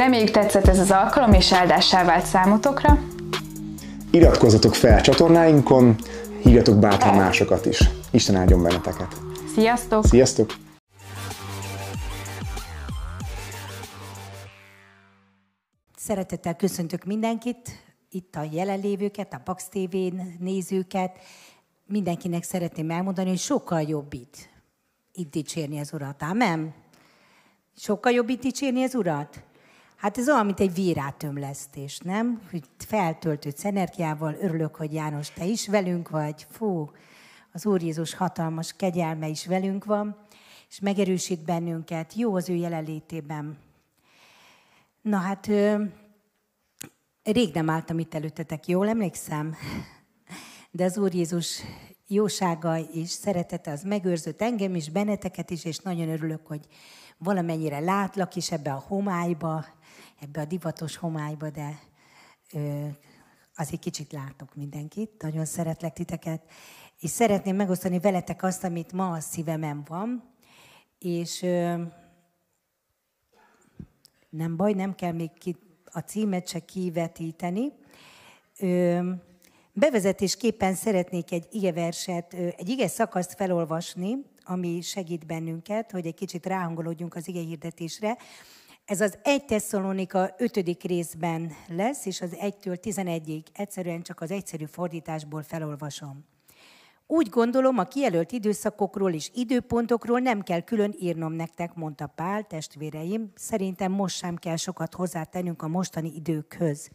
Reméljük tetszett ez az alkalom, és áldássá vált számotokra. Iratkozzatok fel csatornáinkon, hívjatok bátran másokat is. Isten áldjon benneteket. Sziasztok! Sziasztok! Szeretettel köszöntök mindenkit, itt a jelenlévőket, a Bax TV-n nézőket. Mindenkinek szeretném elmondani, hogy sokkal jobb itt, itt dicsérni az Urat. Amen? Sokkal jobb itt dicsérni az Urat? Hát ez olyan, mint egy vírátömlesztés, nem? Hogy feltöltődsz energiával, örülök, hogy János, te is velünk vagy. Fú, az Úr Jézus hatalmas kegyelme is velünk van, és megerősít bennünket, jó az ő jelenlétében. Na hát, rég nem álltam itt előttetek, jól emlékszem? De az Úr Jézus jósága és szeretete az megőrzött engem is, benneteket is, és nagyon örülök, hogy valamennyire látlak is ebbe a homályba, ebbe a divatos homályba, de ö, azért kicsit látok mindenkit, nagyon szeretlek titeket, és szeretném megosztani veletek azt, amit ma a szívemen van, és ö, nem baj, nem kell még ki, a címet se kivetíteni. Ö, bevezetésképpen szeretnék egy igeverset, egy ige szakaszt felolvasni, ami segít bennünket, hogy egy kicsit ráhangolódjunk az ige hirdetésre. Ez az 1 Tesszalonika 5. részben lesz, és az 1-től 11-ig egyszerűen csak az egyszerű fordításból felolvasom. Úgy gondolom, a kijelölt időszakokról és időpontokról nem kell külön írnom nektek, mondta Pál, testvéreim. Szerintem most sem kell sokat hozzátennünk a mostani időkhöz.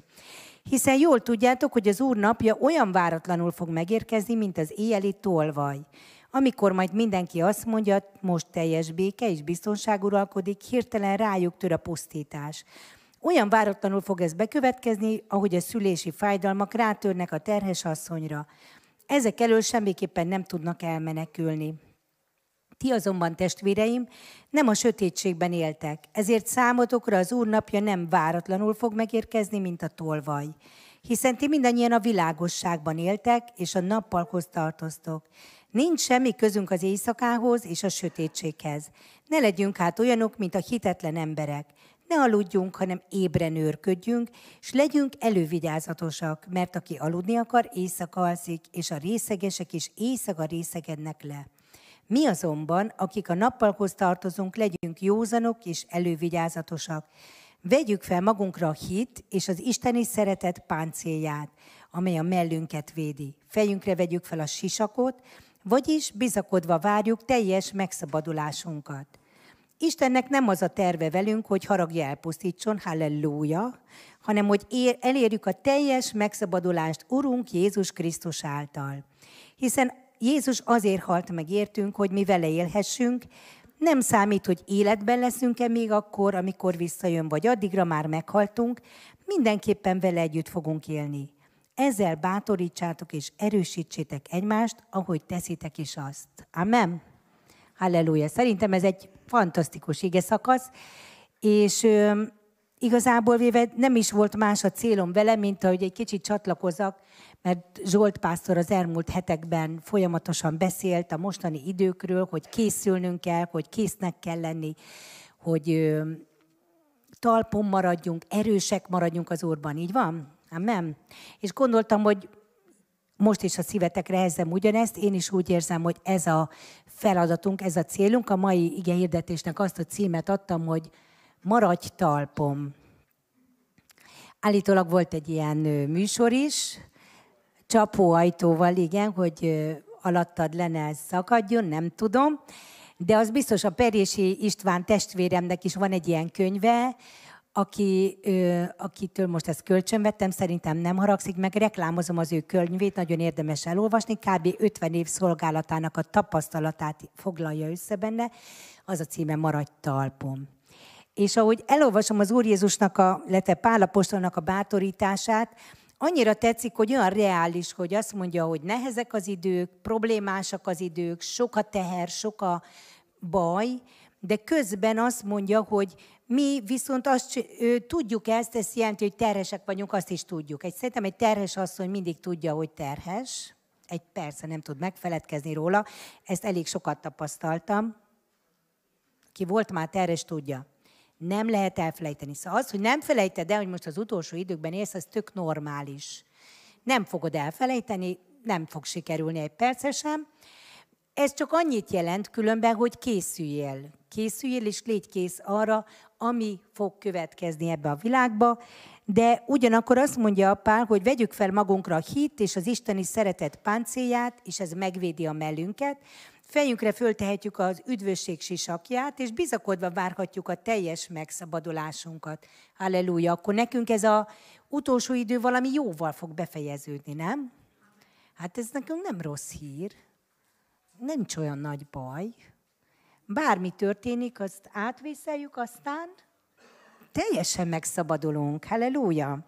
Hiszen jól tudjátok, hogy az Úr napja olyan váratlanul fog megérkezni, mint az éjjeli tolvaj. Amikor majd mindenki azt mondja, most teljes béke és biztonság uralkodik, hirtelen rájuk tör a pusztítás. Olyan váratlanul fog ez bekövetkezni, ahogy a szülési fájdalmak rátörnek a terhes asszonyra. Ezek elől semmiképpen nem tudnak elmenekülni. Ti azonban, testvéreim, nem a sötétségben éltek, ezért számotokra az Úr napja nem váratlanul fog megérkezni, mint a tolvaj. Hiszen ti mindannyian a világosságban éltek, és a nappalhoz tartoztok. Nincs semmi közünk az éjszakához és a sötétséghez. Ne legyünk hát olyanok, mint a hitetlen emberek. Ne aludjunk, hanem ébren őrködjünk, és legyünk elővigyázatosak, mert aki aludni akar, éjszaka alszik, és a részegesek is éjszaka részegednek le. Mi azonban, akik a nappalhoz tartozunk, legyünk józanok és elővigyázatosak. Vegyük fel magunkra a hit és az isteni szeretet páncélját, amely a mellünket védi. Fejünkre vegyük fel a sisakot, vagyis bizakodva várjuk teljes megszabadulásunkat. Istennek nem az a terve velünk, hogy haragja elpusztítson, halleluja, hanem hogy ér, elérjük a teljes megszabadulást Urunk Jézus Krisztus által. Hiszen Jézus azért halt meg értünk, hogy mi vele élhessünk, nem számít, hogy életben leszünk-e még akkor, amikor visszajön, vagy addigra már meghaltunk, mindenképpen vele együtt fogunk élni. Ezzel bátorítsátok és erősítsétek egymást, ahogy teszitek is azt. Amen. Halleluja. Szerintem ez egy fantasztikus ige szakasz, és ö, igazából véve nem is volt más a célom vele, mint hogy egy kicsit csatlakozzak, mert Zsolt pásztor az elmúlt hetekben folyamatosan beszélt a mostani időkről, hogy készülnünk kell, hogy késznek kell lenni, hogy ö, talpon maradjunk, erősek maradjunk az Úrban. Így van? Amen. És gondoltam, hogy most is a szívetekre helyezem ugyanezt, én is úgy érzem, hogy ez a feladatunk, ez a célunk. A mai ige hirdetésnek azt a címet adtam, hogy maradj talpom. Állítólag volt egy ilyen műsor is, csapóajtóval, igen, hogy alattad ez szakadjon, nem tudom. De az biztos, a Perési István testvéremnek is van egy ilyen könyve, aki, ö, akitől most ezt kölcsönvettem, szerintem nem haragszik meg, reklámozom az ő könyvét, nagyon érdemes elolvasni, kb. 50 év szolgálatának a tapasztalatát foglalja össze benne, az a címe Maradj talpom. És ahogy elolvasom az Úr Jézusnak, a, illetve Pálapostolnak a bátorítását, annyira tetszik, hogy olyan reális, hogy azt mondja, hogy nehezek az idők, problémásak az idők, sok a teher, sok a baj, de közben azt mondja, hogy mi viszont azt tudjuk ezt, ez jelenti, hogy terhesek vagyunk, azt is tudjuk. Egy, szerintem egy terhes asszony mindig tudja, hogy terhes. Egy persze nem tud megfeledkezni róla. Ezt elég sokat tapasztaltam. Ki volt már terhes, tudja. Nem lehet elfelejteni. Szóval az, hogy nem felejted el, hogy most az utolsó időkben élsz, az tök normális. Nem fogod elfelejteni, nem fog sikerülni egy perce sem. Ez csak annyit jelent különben, hogy készüljél. Készüljél, és légy kész arra, ami fog következni ebbe a világba. De ugyanakkor azt mondja a Pál, hogy vegyük fel magunkra a hit és az isteni szeretet páncélját, és ez megvédi a mellünket. Fejünkre föltehetjük az üdvösség sisakját, és bizakodva várhatjuk a teljes megszabadulásunkat. Halleluja! Akkor nekünk ez a utolsó idő valami jóval fog befejeződni, nem? Hát ez nekünk nem rossz hír. Nem olyan nagy baj. Bármi történik, azt átvészeljük, aztán teljesen megszabadulunk. Halleluja!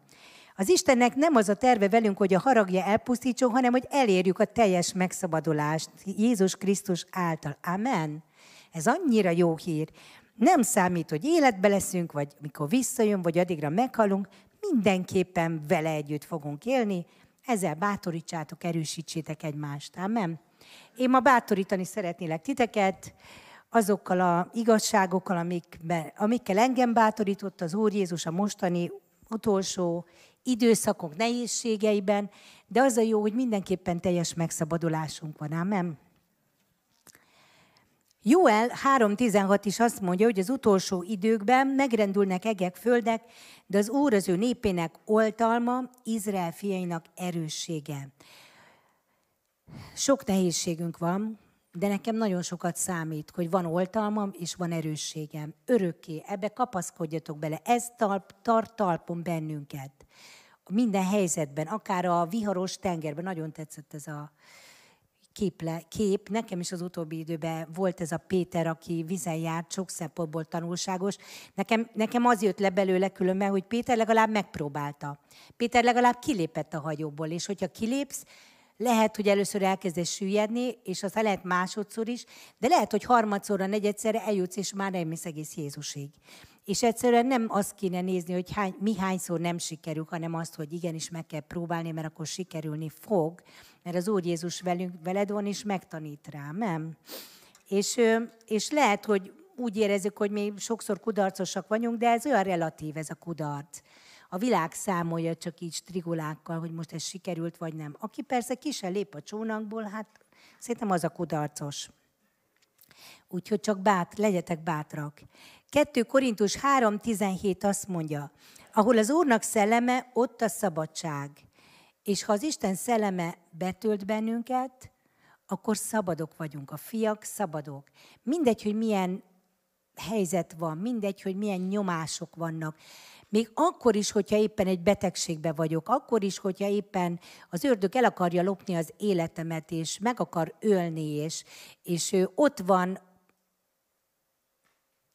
Az Istennek nem az a terve velünk, hogy a haragja elpusztítson, hanem hogy elérjük a teljes megszabadulást Jézus Krisztus által. Amen. Ez annyira jó hír. Nem számít, hogy életbe leszünk, vagy mikor visszajön, vagy addigra meghalunk, mindenképpen vele együtt fogunk élni. Ezzel bátorítsátok, erősítsétek egymást. Amen. Én ma bátorítani szeretnélek titeket, azokkal a igazságokkal, amikbe, amikkel engem bátorított az Úr Jézus a mostani utolsó időszakok nehézségeiben, de az a jó, hogy mindenképpen teljes megszabadulásunk van. Amen. Joel 3.16 is azt mondja, hogy az utolsó időkben megrendülnek egek, földek, de az Úr az ő népének oltalma, Izrael fiainak erőssége. Sok nehézségünk van, de nekem nagyon sokat számít, hogy van oltalmam és van erősségem. Örökké, ebbe kapaszkodjatok bele. Ez talp, tart talpon bennünket. Minden helyzetben, akár a viharos tengerben, nagyon tetszett ez a képle, kép. Nekem is az utóbbi időben volt ez a Péter, aki vizen járt, sok szempontból tanulságos. Nekem, nekem az jött le belőle különben, hogy Péter legalább megpróbálta. Péter legalább kilépett a hajóból, és hogyha kilépsz, lehet, hogy először elkezdesz süllyedni, és aztán lehet másodszor is, de lehet, hogy harmadszorra, negyedszerre eljutsz, és már nem mész egész Jézusig. És egyszerűen nem azt kéne nézni, hogy hány, mi hányszor nem sikerül, hanem azt, hogy igenis meg kell próbálni, mert akkor sikerülni fog, mert az Úr Jézus velünk, veled van, és megtanít rá, nem? És, és lehet, hogy úgy érezzük, hogy mi sokszor kudarcosak vagyunk, de ez olyan relatív, ez a kudarc. A világ számolja csak így strigulákkal, hogy most ez sikerült, vagy nem. Aki persze ki se lép a csónakból, hát szerintem az a kudarcos. Úgyhogy csak bát, legyetek bátrak. 2 Korintus 3.17 azt mondja, ahol az Úrnak szelleme, ott a szabadság. És ha az Isten szelleme betölt bennünket, akkor szabadok vagyunk. A fiak szabadok. Mindegy, hogy milyen helyzet van, mindegy, hogy milyen nyomások vannak. Még akkor is, hogyha éppen egy betegségbe vagyok, akkor is, hogyha éppen az ördög el akarja lopni az életemet, és meg akar ölni, és, és ő ott van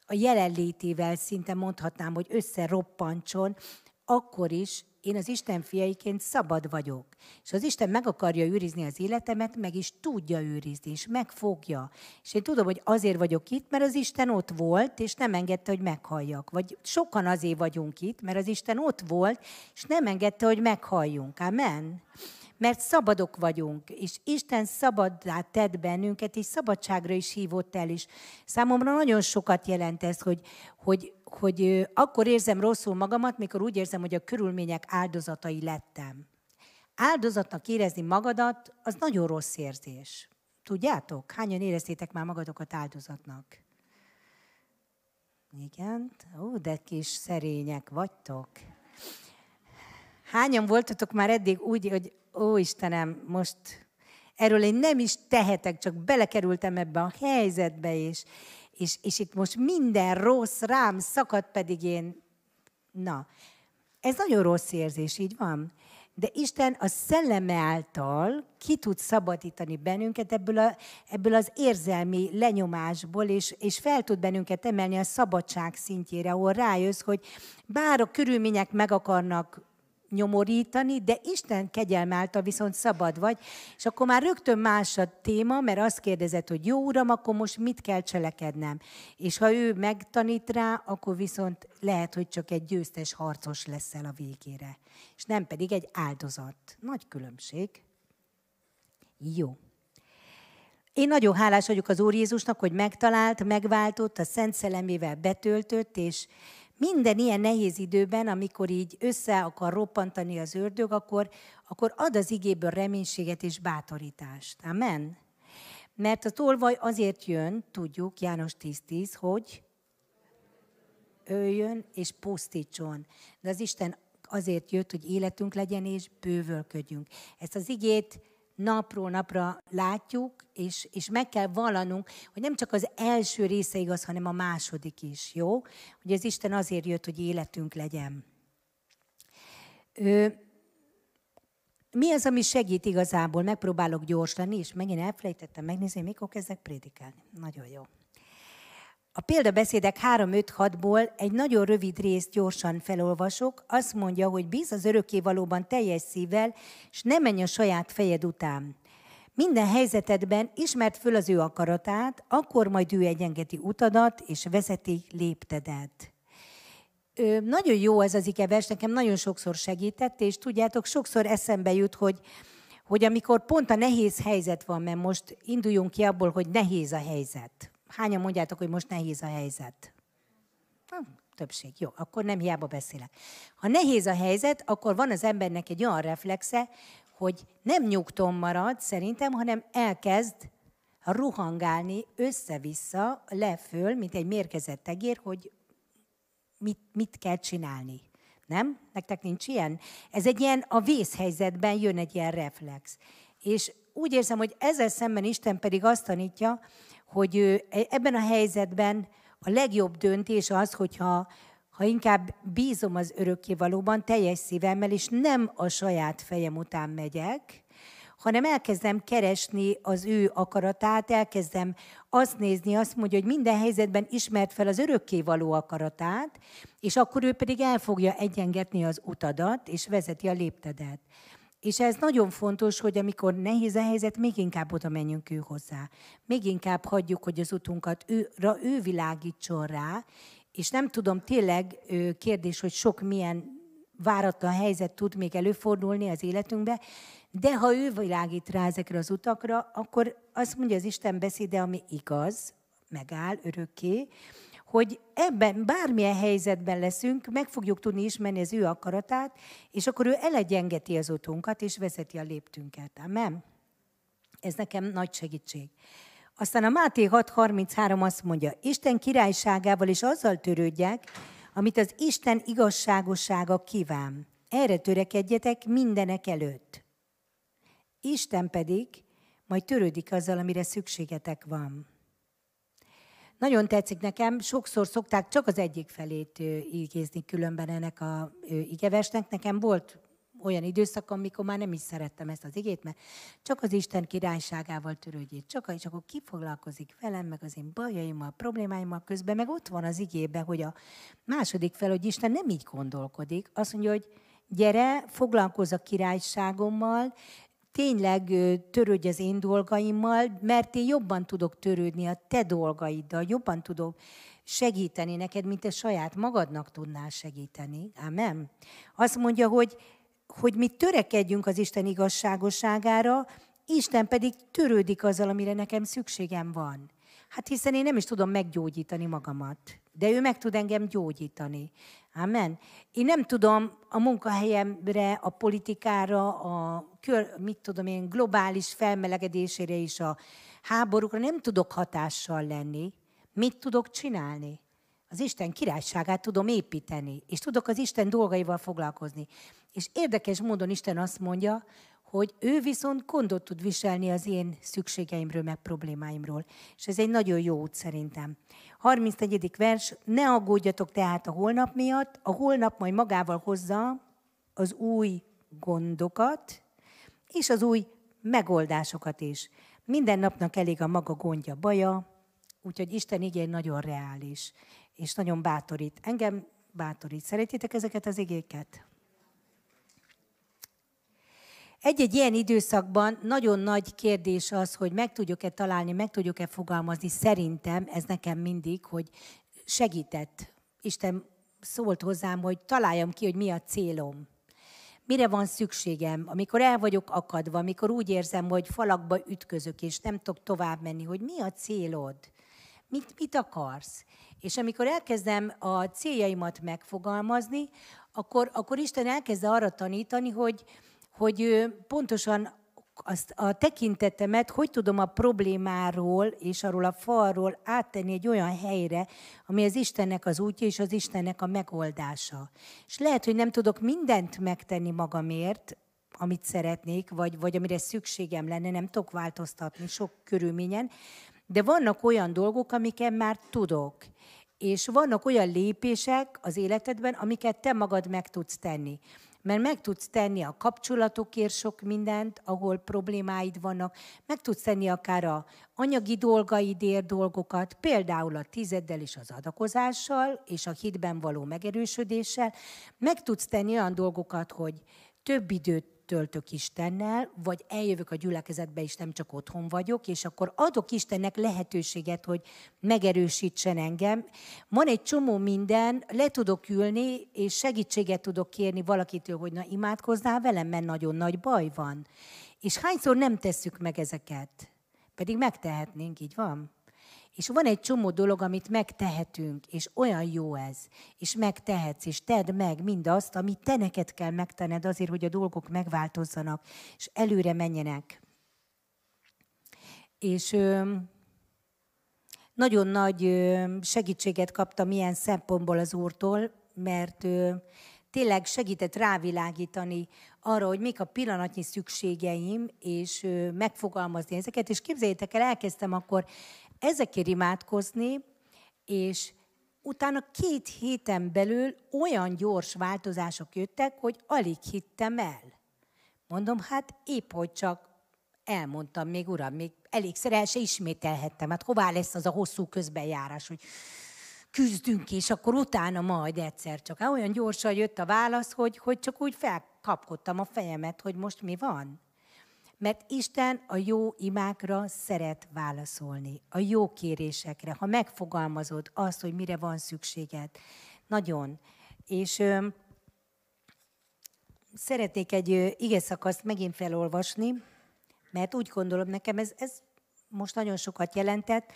a jelenlétével szinte mondhatnám, hogy összeroppancson, akkor is én az Isten fiaiként szabad vagyok. És az Isten meg akarja őrizni az életemet, meg is tudja őrizni, és megfogja. És én tudom, hogy azért vagyok itt, mert az Isten ott volt, és nem engedte, hogy meghalljak. Vagy sokan azért vagyunk itt, mert az Isten ott volt, és nem engedte, hogy meghalljunk. Amen mert szabadok vagyunk, és Isten szabaddá tett bennünket, és szabadságra is hívott el is. Számomra nagyon sokat jelent ez, hogy, hogy, hogy akkor érzem rosszul magamat, mikor úgy érzem, hogy a körülmények áldozatai lettem. Áldozatnak érezni magadat, az nagyon rossz érzés. Tudjátok? Hányan éreztétek már magatokat áldozatnak? Igen, ó, de kis szerények vagytok. Hányan voltatok már eddig úgy, hogy ó Istenem, most erről én nem is tehetek, csak belekerültem ebbe a helyzetbe, és, és, és itt most minden rossz rám szakad, pedig én, na, ez nagyon rossz érzés, így van. De Isten a szelleme által ki tud szabadítani bennünket ebből, a, ebből az érzelmi lenyomásból, és, és fel tud bennünket emelni a szabadság szintjére, ahol rájössz, hogy bár a körülmények meg akarnak nyomorítani, de Isten kegyelme által viszont szabad vagy, és akkor már rögtön más a téma, mert azt kérdezett, hogy jó uram, akkor most mit kell cselekednem. És ha ő megtanít rá, akkor viszont lehet, hogy csak egy győztes harcos leszel a végére, és nem pedig egy áldozat. Nagy különbség. Jó. Én nagyon hálás vagyok az Úr Jézusnak, hogy megtalált, megváltott, a Szent Szellemével betöltött, és minden ilyen nehéz időben, amikor így össze akar roppantani az ördög, akkor, akkor ad az igéből reménységet és bátorítást. Amen? Mert a tolvaj azért jön, tudjuk, János 10.10, hogy öljön és pusztítson. De az Isten azért jött, hogy életünk legyen és bővölködjünk. Ezt az igét napról napra látjuk, és, és meg kell vallanunk, hogy nem csak az első része igaz, hanem a második is, jó? Hogy az Isten azért jött, hogy életünk legyen. Ö, mi az, ami segít igazából? Megpróbálok gyors lenni, és megint elfelejtettem megnézni, mikor kezdek prédikálni. Nagyon jó. A példabeszédek 3-5-6-ból egy nagyon rövid részt gyorsan felolvasok. Azt mondja, hogy bíz az valóban teljes szívvel, és ne menj a saját fejed után. Minden helyzetedben ismert föl az ő akaratát, akkor majd ő egyengeti utadat, és vezeti léptedet. Ö, nagyon jó ez az ikevers, nekem nagyon sokszor segített, és tudjátok, sokszor eszembe jut, hogy, hogy amikor pont a nehéz helyzet van, mert most induljunk ki abból, hogy nehéz a helyzet. Hányan mondjátok, hogy most nehéz a helyzet? Na, többség. Jó, akkor nem hiába beszélek. Ha nehéz a helyzet, akkor van az embernek egy olyan reflexe, hogy nem nyugton marad szerintem, hanem elkezd ruhangálni össze-vissza, leföl, mint egy mérkezett tegér, hogy mit, mit kell csinálni. Nem? Nektek nincs ilyen? Ez egy ilyen, a vészhelyzetben jön egy ilyen reflex. És úgy érzem, hogy ezzel szemben Isten pedig azt tanítja, hogy e, ebben a helyzetben a legjobb döntés az, hogyha ha inkább bízom az örökkévalóban teljes szívemmel, és nem a saját fejem után megyek, hanem elkezdem keresni az ő akaratát, elkezdem azt nézni, azt mondja, hogy minden helyzetben ismert fel az örökkévaló akaratát, és akkor ő pedig el fogja egyengetni az utadat, és vezeti a léptedet. És ez nagyon fontos, hogy amikor nehéz a helyzet, még inkább oda menjünk ő hozzá. Még inkább hagyjuk, hogy az utunkat ő, ő világítson rá, és nem tudom, tényleg kérdés, hogy sok milyen váratlan helyzet tud még előfordulni az életünkbe, de ha ő világít rá ezekre az utakra, akkor azt mondja az Isten beszéde, ami igaz, megáll örökké, hogy ebben bármilyen helyzetben leszünk, meg fogjuk tudni ismerni az ő akaratát, és akkor ő elegyengeti az utunkat, és vezeti a léptünket. Amen? Ez nekem nagy segítség. Aztán a Máté 6.33 azt mondja, Isten királyságával is azzal törődjek, amit az Isten igazságossága kíván. Erre törekedjetek mindenek előtt. Isten pedig majd törődik azzal, amire szükségetek van. Nagyon tetszik nekem, sokszor szokták csak az egyik felét igézni különben ennek a igevesnek. Nekem volt olyan időszak, amikor már nem is szerettem ezt az igét, mert csak az Isten királyságával törődjét, csak, és akkor ki foglalkozik velem, meg az én bajaimmal, problémáimmal közben, meg ott van az igébe, hogy a második fel, hogy Isten nem így gondolkodik, azt mondja, hogy gyere, foglalkozz a királyságommal, tényleg törődj az én dolgaimmal, mert én jobban tudok törődni a te dolgaiddal, jobban tudok segíteni neked, mint te saját magadnak tudnál segíteni. Amen. Azt mondja, hogy, hogy mi törekedjünk az Isten igazságosságára, Isten pedig törődik azzal, amire nekem szükségem van. Hát hiszen én nem is tudom meggyógyítani magamat, de ő meg tud engem gyógyítani. Amen. Én nem tudom a munkahelyemre, a politikára, a mit tudom én, globális felmelegedésére és a háborúkra nem tudok hatással lenni. Mit tudok csinálni? Az Isten királyságát tudom építeni, és tudok az Isten dolgaival foglalkozni. És érdekes módon Isten azt mondja, hogy ő viszont gondot tud viselni az én szükségeimről, meg problémáimról. És ez egy nagyon jó út szerintem. 34. vers, ne aggódjatok tehát a holnap miatt, a holnap majd magával hozza az új gondokat, és az új megoldásokat is. Minden napnak elég a maga gondja, baja, úgyhogy Isten igény nagyon reális, és nagyon bátorít. Engem bátorít. Szeretitek ezeket az igéket? Egy-egy ilyen időszakban nagyon nagy kérdés az, hogy meg tudjuk-e találni, meg tudjuk-e fogalmazni. Szerintem ez nekem mindig, hogy segített. Isten szólt hozzám, hogy találjam ki, hogy mi a célom. mire van szükségem, amikor el vagyok akadva, amikor úgy érzem, hogy falakba ütközök, és nem tudok tovább menni, hogy mi a célod, mit, mit akarsz. És amikor elkezdem a céljaimat megfogalmazni, akkor, akkor Isten elkezd arra tanítani, hogy, hogy pontosan azt a tekintetemet hogy tudom a problémáról és arról a falról áttenni egy olyan helyre, ami az Istennek az útja és az Istennek a megoldása. És lehet, hogy nem tudok mindent megtenni magamért, amit szeretnék, vagy, vagy amire szükségem lenne, nem tudok változtatni sok körülményen, de vannak olyan dolgok, amiket már tudok. És vannak olyan lépések az életedben, amiket te magad meg tudsz tenni mert meg tudsz tenni a kapcsolatokért sok mindent, ahol problémáid vannak, meg tudsz tenni akár a anyagi dolgaidért dolgokat, például a tizeddel és az adakozással, és a hitben való megerősödéssel, meg tudsz tenni olyan dolgokat, hogy több időt töltök Istennel, vagy eljövök a gyülekezetbe, és nem csak otthon vagyok, és akkor adok Istennek lehetőséget, hogy megerősítsen engem. Van egy csomó minden, le tudok ülni, és segítséget tudok kérni valakitől, hogy na imádkoznál velem, mert nagyon nagy baj van. És hányszor nem tesszük meg ezeket? Pedig megtehetnénk, így van? És van egy csomó dolog, amit megtehetünk, és olyan jó ez, és megtehetsz, és tedd meg mindazt, amit te neked kell megtenned azért, hogy a dolgok megváltozzanak, és előre menjenek. És ö, nagyon nagy ö, segítséget kaptam ilyen szempontból az Úrtól, mert ö, tényleg segített rávilágítani arra, hogy mik a pillanatnyi szükségeim, és megfogalmazni ezeket. És képzeljétek el, elkezdtem akkor ezekért imádkozni, és utána két héten belül olyan gyors változások jöttek, hogy alig hittem el. Mondom, hát épp hogy csak elmondtam még, uram, még elégszer el se ismételhettem. Hát hová lesz az a hosszú közbenjárás, hogy küzdünk, és akkor utána majd egyszer csak. Hát olyan gyorsan jött a válasz, hogy, hogy csak úgy felkapkodtam a fejemet, hogy most mi van. Mert Isten a jó imákra szeret válaszolni, a jó kérésekre, ha megfogalmazod azt, hogy mire van szükséged. Nagyon. És ö, szeretnék egy ö, megint felolvasni, mert úgy gondolom, nekem ez, ez most nagyon sokat jelentett.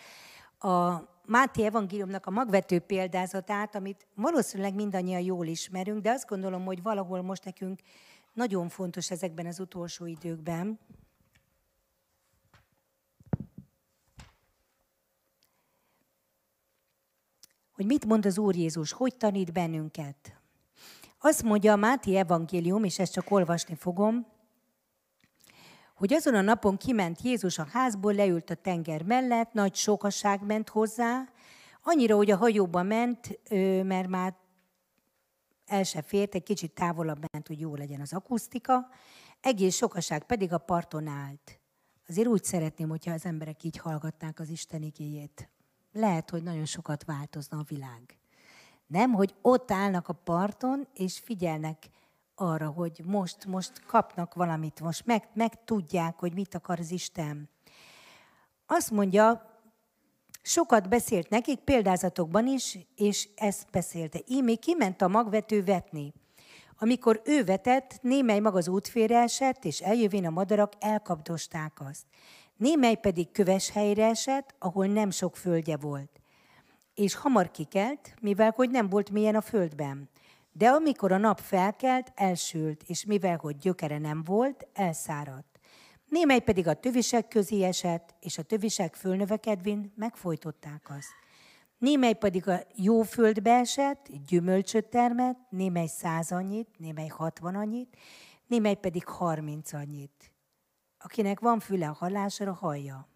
A Máté evangéliumnak a magvető példázatát, amit valószínűleg mindannyian jól ismerünk, de azt gondolom, hogy valahol most nekünk nagyon fontos ezekben az utolsó időkben. Hogy mit mond az Úr Jézus, hogy tanít bennünket. Azt mondja a Máté evangélium, és ezt csak olvasni fogom, hogy azon a napon kiment Jézus a házból, leült a tenger mellett, nagy sokaság ment hozzá, annyira, hogy a hajóba ment, mert már el se fért, egy kicsit távolabb ment, hogy jó legyen az akusztika, egész sokaság pedig a parton állt. Azért úgy szeretném, hogyha az emberek így hallgatnák az Isten igéjét. Lehet, hogy nagyon sokat változna a világ. Nem, hogy ott állnak a parton, és figyelnek arra, hogy most, most kapnak valamit, most meg, meg tudják, hogy mit akar az Isten. Azt mondja, Sokat beszélt nekik példázatokban is, és ezt beszélte. Ímé kiment a magvető vetni. Amikor ő vetett, némely mag az útfére esett, és eljövén a madarak elkapdosták azt. Némely pedig köves helyre esett, ahol nem sok földje volt. És hamar kikelt, mivel hogy nem volt mélyen a földben. De amikor a nap felkelt, elsült, és mivel hogy gyökere nem volt, elszáradt. Némely pedig a tövisek közé esett, és a tövisek fölnövekedvén megfojtották azt. Némely pedig a jó földbe esett, gyümölcsöt termett, némely száz annyit, némely hatvan annyit, némely pedig harminc annyit. Akinek van füle a hallásra, hallja.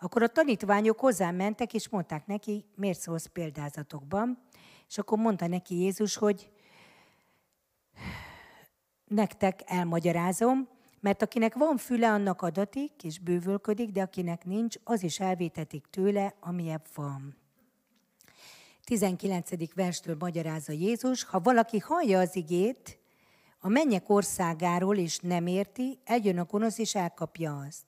Akkor a tanítványok hozzám mentek, és mondták neki, miért szólsz példázatokban. És akkor mondta neki Jézus, hogy nektek elmagyarázom, mert akinek van füle, annak adatik, és bővölködik, de akinek nincs, az is elvétetik tőle, amiebb van. 19. verstől magyarázza Jézus, ha valaki hallja az igét, a mennyek országáról és nem érti, eljön a gonosz és elkapja azt,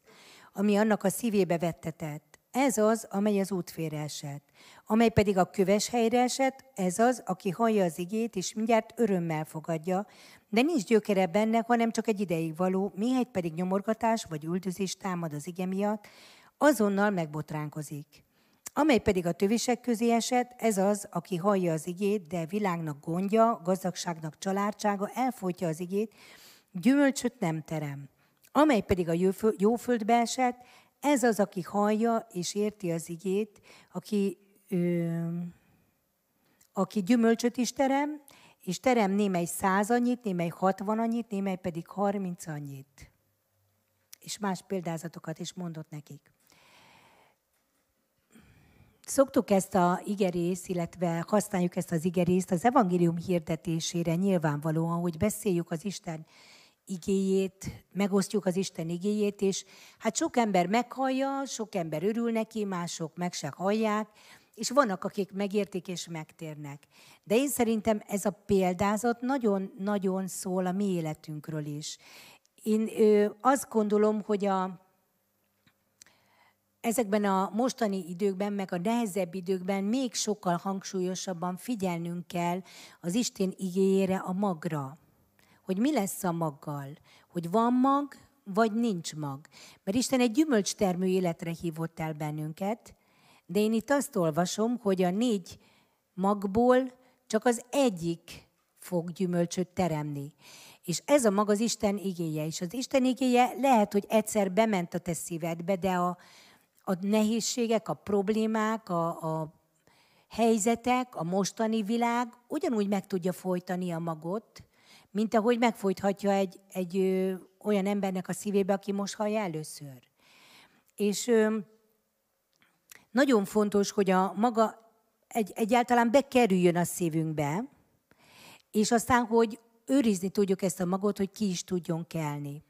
ami annak a szívébe vettetett. Ez az, amely az útfére esett. Amely pedig a köves helyre esett, ez az, aki hallja az igét, és mindjárt örömmel fogadja, de nincs gyökere benne, hanem csak egy ideig való, mihegy pedig nyomorgatás vagy üldözés támad az ige miatt, azonnal megbotránkozik. Amely pedig a tövisek közé esett, ez az, aki hallja az igét, de világnak gondja, gazdagságnak családsága, elfolytja az igét, gyümölcsöt nem terem. Amely pedig a jó esett, ez az, aki hallja és érti az igét, aki, ö, aki gyümölcsöt is terem, és terem némely száz annyit, némely hatvan annyit, némely pedig harminc annyit. És más példázatokat is mondott nekik. Szoktuk ezt a igerész, illetve használjuk ezt az igerészt az evangélium hirdetésére nyilvánvalóan, hogy beszéljük az Isten igéjét, megosztjuk az Isten igéjét, és hát sok ember meghallja, sok ember örül neki, mások meg se hallják, és vannak, akik megértik és megtérnek. De én szerintem ez a példázat nagyon-nagyon szól a mi életünkről is. Én ö, azt gondolom, hogy a, ezekben a mostani időkben, meg a nehezebb időkben még sokkal hangsúlyosabban figyelnünk kell az Isten igényére, a magra. Hogy mi lesz a maggal. Hogy van mag, vagy nincs mag. Mert Isten egy gyümölcstermő életre hívott el bennünket, de én itt azt olvasom, hogy a négy magból csak az egyik fog gyümölcsöt teremni. És ez a mag az Isten igéje. És az Isten igéje lehet, hogy egyszer bement a te szívedbe, de a, a nehézségek, a problémák, a, a helyzetek, a mostani világ ugyanúgy meg tudja folytani a magot, mint ahogy megfojthatja egy, egy ö, olyan embernek a szívébe, aki most hallja először. És ö, nagyon fontos, hogy a maga egy, egyáltalán bekerüljön a szívünkbe, és aztán, hogy őrizni tudjuk ezt a magot, hogy ki is tudjon kelni.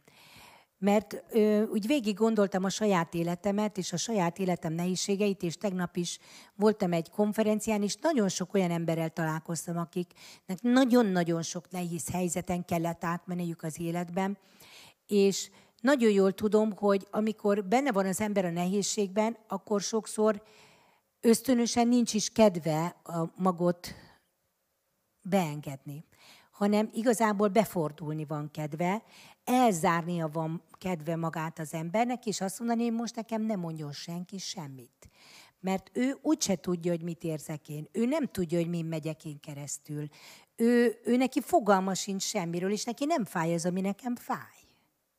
Mert ö, úgy végig gondoltam a saját életemet, és a saját életem nehézségeit, és tegnap is voltam egy konferencián, és nagyon sok olyan emberrel találkoztam, akiknek nagyon-nagyon sok nehéz helyzeten kellett átmenniük az életben, és nagyon jól tudom, hogy amikor benne van az ember a nehézségben, akkor sokszor ösztönösen nincs is kedve a magot beengedni hanem igazából befordulni van kedve, elzárnia van kedve magát az embernek, és azt mondani, hogy most nekem nem mondjon senki semmit. Mert ő úgyse tudja, hogy mit érzek én. Ő nem tudja, hogy mi megyek én keresztül. Ő, ő neki fogalma sincs semmiről, és neki nem fáj az, ami nekem fáj.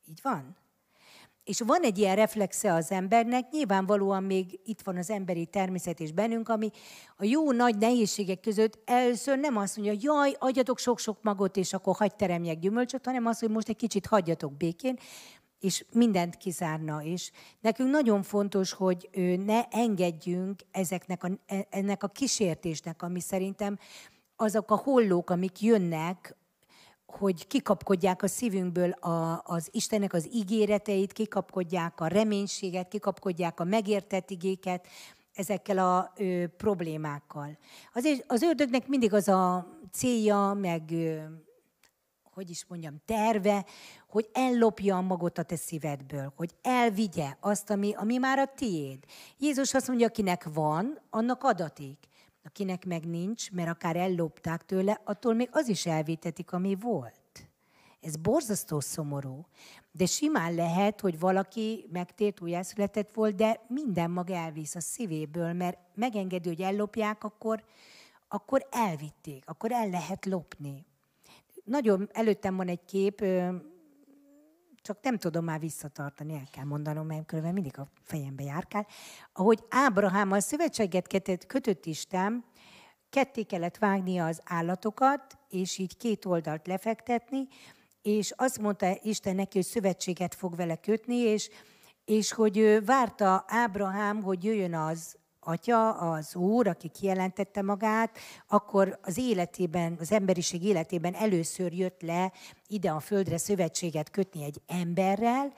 Így van? És van egy ilyen reflexe az embernek, nyilvánvalóan még itt van az emberi természet és bennünk, ami a jó nagy nehézségek között először nem azt mondja, jaj, adjatok sok-sok magot, és akkor hagy teremjek gyümölcsöt, hanem azt, hogy most egy kicsit hagyjatok békén, és mindent kizárna. És nekünk nagyon fontos, hogy ne engedjünk ezeknek a, e, ennek a kísértésnek, ami szerintem azok a hollók, amik jönnek hogy kikapkodják a szívünkből a, az Istennek az ígéreteit, kikapkodják a reménységet, kikapkodják a megértett igéket ezekkel a ö, problémákkal. Azért az ördögnek mindig az a célja, meg ö, hogy is mondjam, terve, hogy ellopja a magot a te szívedből, hogy elvigye azt, ami, ami már a tiéd. Jézus azt mondja, akinek van, annak adatik. Akinek meg nincs, mert akár ellopták tőle, attól még az is elvétetik, ami volt. Ez borzasztó szomorú. De simán lehet, hogy valaki megtért, újjászületett volt, de minden mag elvisz a szívéből, mert megengedő, hogy ellopják, akkor, akkor elvitték, akkor el lehet lopni. Nagyon előttem van egy kép, csak nem tudom már visszatartani, el kell mondanom, mert különben mindig a fejembe járkál, ahogy Ábrahámmal szövetséget kötött, Isten, ketté kellett vágnia az állatokat, és így két oldalt lefektetni, és azt mondta Isten neki, hogy szövetséget fog vele kötni, és, és hogy várta Ábrahám, hogy jöjjön az atya, az Úr, aki kijelentette magát, akkor az életében, az emberiség életében először jött le ide a földre szövetséget kötni egy emberrel,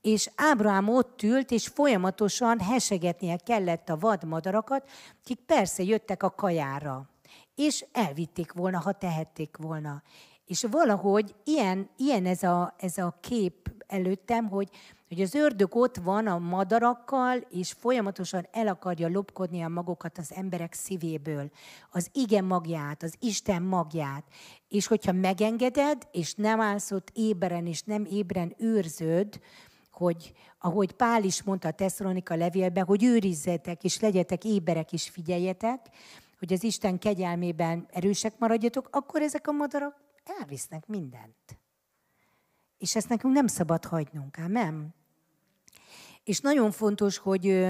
és Ábrahám ott ült, és folyamatosan hesegetnie kellett a vadmadarakat, akik persze jöttek a kajára, és elvitték volna, ha tehették volna. És valahogy ilyen, ilyen ez, a, ez a kép előttem, hogy, hogy az ördög ott van a madarakkal, és folyamatosan el akarja lopkodni a magokat az emberek szívéből. Az ige magját, az Isten magját. És hogyha megengeded, és nem állsz ott éberen, és nem ébren őrzöd, hogy ahogy Pál is mondta a Tesszalonika levélben, hogy őrizzetek, és legyetek éberek, és figyeljetek, hogy az Isten kegyelmében erősek maradjatok, akkor ezek a madarak elvisznek mindent. És ezt nekünk nem szabad hagynunk, nem? És nagyon fontos, hogy,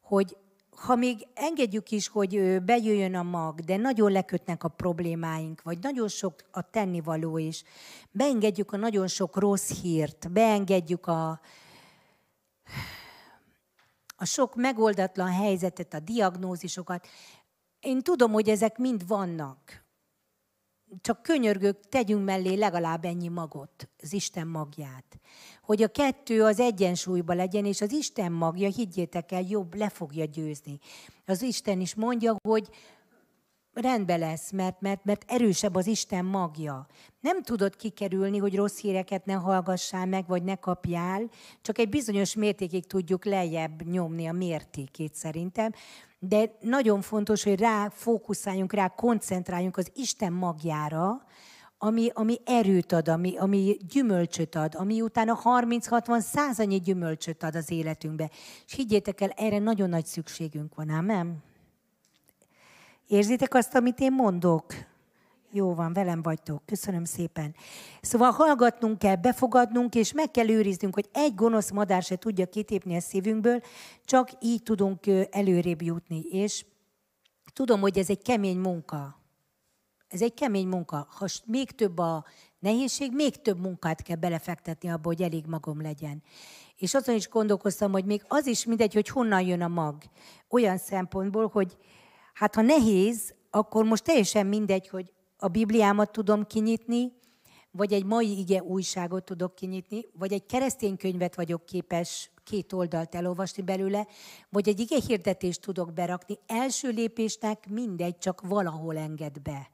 hogy ha még engedjük is, hogy bejöjjön a mag, de nagyon lekötnek a problémáink, vagy nagyon sok a tennivaló is, beengedjük a nagyon sok rossz hírt, beengedjük a, a sok megoldatlan helyzetet, a diagnózisokat. Én tudom, hogy ezek mind vannak csak könyörgök, tegyünk mellé legalább ennyi magot, az Isten magját. Hogy a kettő az egyensúlyba legyen, és az Isten magja, higgyétek el, jobb le fogja győzni. Az Isten is mondja, hogy rendben lesz, mert, mert, mert erősebb az Isten magja. Nem tudod kikerülni, hogy rossz híreket ne hallgassál meg, vagy ne kapjál, csak egy bizonyos mértékig tudjuk lejjebb nyomni a mértékét szerintem, de nagyon fontos, hogy rá fókuszáljunk, rá koncentráljunk az Isten magjára, ami, ami erőt ad, ami, ami gyümölcsöt ad, ami utána 30-60 százannyi gyümölcsöt ad az életünkbe. És higgyétek el, erre nagyon nagy szükségünk van, nem? Érzitek azt, amit én mondok? Jó van, velem vagytok. Köszönöm szépen. Szóval hallgatnunk kell, befogadnunk, és meg kell őriznünk, hogy egy gonosz madár se tudja kitépni a szívünkből, csak így tudunk előrébb jutni. És tudom, hogy ez egy kemény munka. Ez egy kemény munka. Ha még több a nehézség, még több munkát kell belefektetni abba, hogy elég magom legyen. És azon is gondolkoztam, hogy még az is mindegy, hogy honnan jön a mag. Olyan szempontból, hogy hát ha nehéz, akkor most teljesen mindegy, hogy a Bibliámat tudom kinyitni, vagy egy mai ige újságot tudok kinyitni, vagy egy keresztény könyvet vagyok képes két oldalt elolvasni belőle, vagy egy ige hirdetést tudok berakni. Első lépésnek mindegy, csak valahol enged be.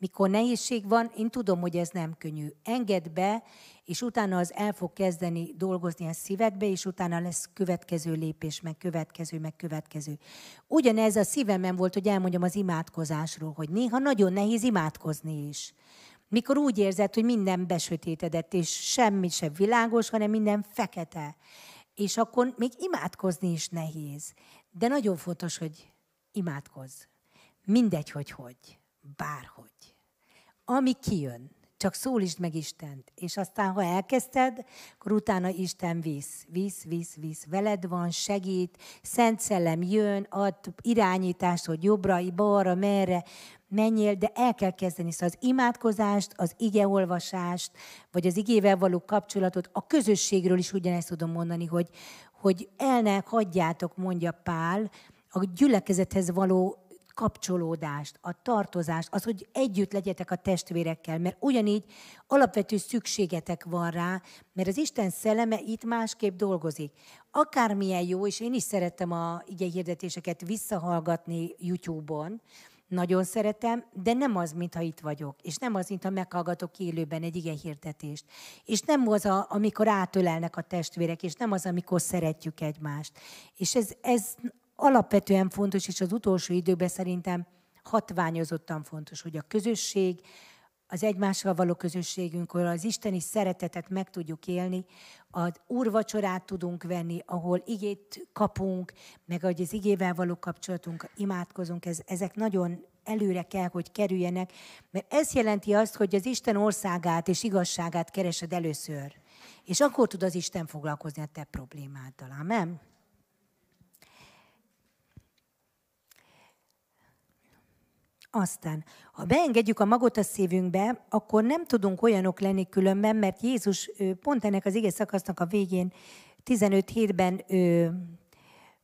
Mikor nehézség van, én tudom, hogy ez nem könnyű. Engedd be, és utána az el fog kezdeni dolgozni a szívedbe, és utána lesz következő lépés, meg következő, meg következő. Ugyanez a szívemen volt, hogy elmondjam az imádkozásról, hogy néha nagyon nehéz imádkozni is. Mikor úgy érzed, hogy minden besötétedett, és semmi sem világos, hanem minden fekete. És akkor még imádkozni is nehéz. De nagyon fontos, hogy imádkozz. Mindegy, hogy hogy. Bárhogy ami kijön. Csak szólítsd meg Istent. És aztán, ha elkezdted, akkor utána Isten visz, visz, visz, visz. Veled van, segít, Szent Szellem jön, ad irányítást, hogy jobbra, balra, merre menjél, de el kell kezdeni. Szóval az imádkozást, az igeolvasást, vagy az igével való kapcsolatot, a közösségről is ugyanezt tudom mondani, hogy, hogy el ne hagyjátok, mondja Pál, a gyülekezethez való kapcsolódást, a tartozást, az, hogy együtt legyetek a testvérekkel, mert ugyanígy alapvető szükségetek van rá, mert az Isten szelleme itt másképp dolgozik. Akármilyen jó, és én is szerettem a ige hirdetéseket visszahallgatni YouTube-on, nagyon szeretem, de nem az, mintha itt vagyok, és nem az, mintha meghallgatok élőben egy ige hirdetést. És nem az, a, amikor átölelnek a testvérek, és nem az, amikor szeretjük egymást. És ez, ez alapvetően fontos, és az utolsó időben szerintem hatványozottan fontos, hogy a közösség, az egymással való közösségünk, ahol az isteni szeretetet meg tudjuk élni, az úrvacsorát tudunk venni, ahol igét kapunk, meg hogy az igével való kapcsolatunk, imádkozunk, ez, ezek nagyon előre kell, hogy kerüljenek, mert ez jelenti azt, hogy az Isten országát és igazságát keresed először. És akkor tud az Isten foglalkozni a te problémáddal. Amen? Aztán, ha beengedjük a magot a szívünkbe, akkor nem tudunk olyanok lenni különben, mert Jézus pont ennek az ige szakasznak a végén 15 hétben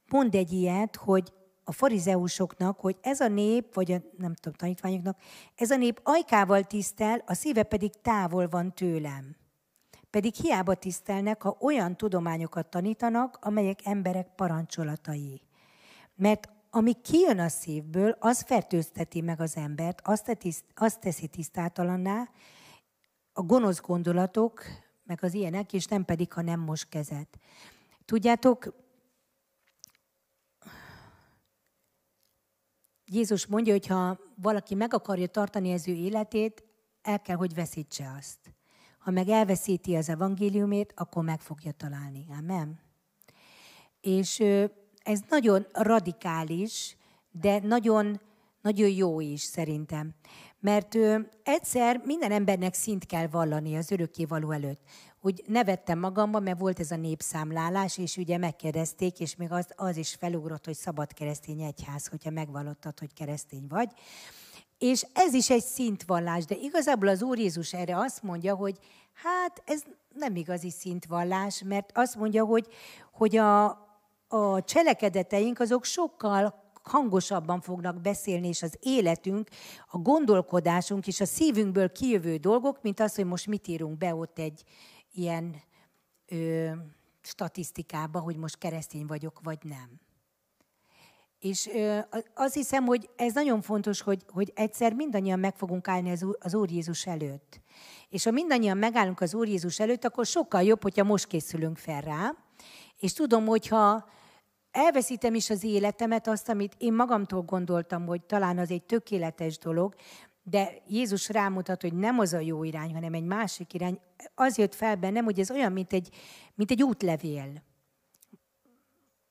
mond egy ilyet, hogy a farizeusoknak, hogy ez a nép, vagy a, nem tudom, tanítványoknak, ez a nép ajkával tisztel, a szíve pedig távol van tőlem. Pedig hiába tisztelnek, ha olyan tudományokat tanítanak, amelyek emberek parancsolatai. Mert ami kijön a szívből, az fertőzteti meg az embert, azt, tiszt, azt teszi tisztátalanná, a gonosz gondolatok, meg az ilyenek, és nem pedig, ha nem mos kezet. Tudjátok, Jézus mondja, hogy ha valaki meg akarja tartani az ő életét, el kell, hogy veszítse azt. Ha meg elveszíti az evangéliumét, akkor meg fogja találni. Amen. És ez nagyon radikális, de nagyon, nagyon jó is szerintem. Mert ő, egyszer minden embernek szint kell vallani az örökkévaló előtt. Úgy nevettem magamban, mert volt ez a népszámlálás, és ugye megkérdezték, és még az, az is felugrott, hogy szabad keresztény egyház, hogyha megvallottad, hogy keresztény vagy. És ez is egy szintvallás, de igazából az Úr Jézus erre azt mondja, hogy hát ez nem igazi szintvallás, mert azt mondja, hogy, hogy a, a cselekedeteink azok sokkal hangosabban fognak beszélni, és az életünk, a gondolkodásunk és a szívünkből kijövő dolgok, mint az, hogy most mit írunk be ott egy ilyen ö, statisztikába, hogy most keresztény vagyok, vagy nem. És ö, azt hiszem, hogy ez nagyon fontos, hogy, hogy egyszer mindannyian meg fogunk állni az Úr, az Úr Jézus előtt. És ha mindannyian megállunk az Úr Jézus előtt, akkor sokkal jobb, hogyha most készülünk fel rá. És tudom, hogyha elveszítem is az életemet, azt, amit én magamtól gondoltam, hogy talán az egy tökéletes dolog, de Jézus rámutat, hogy nem az a jó irány, hanem egy másik irány. Az jött fel bennem, hogy ez olyan, mint egy, mint egy útlevél.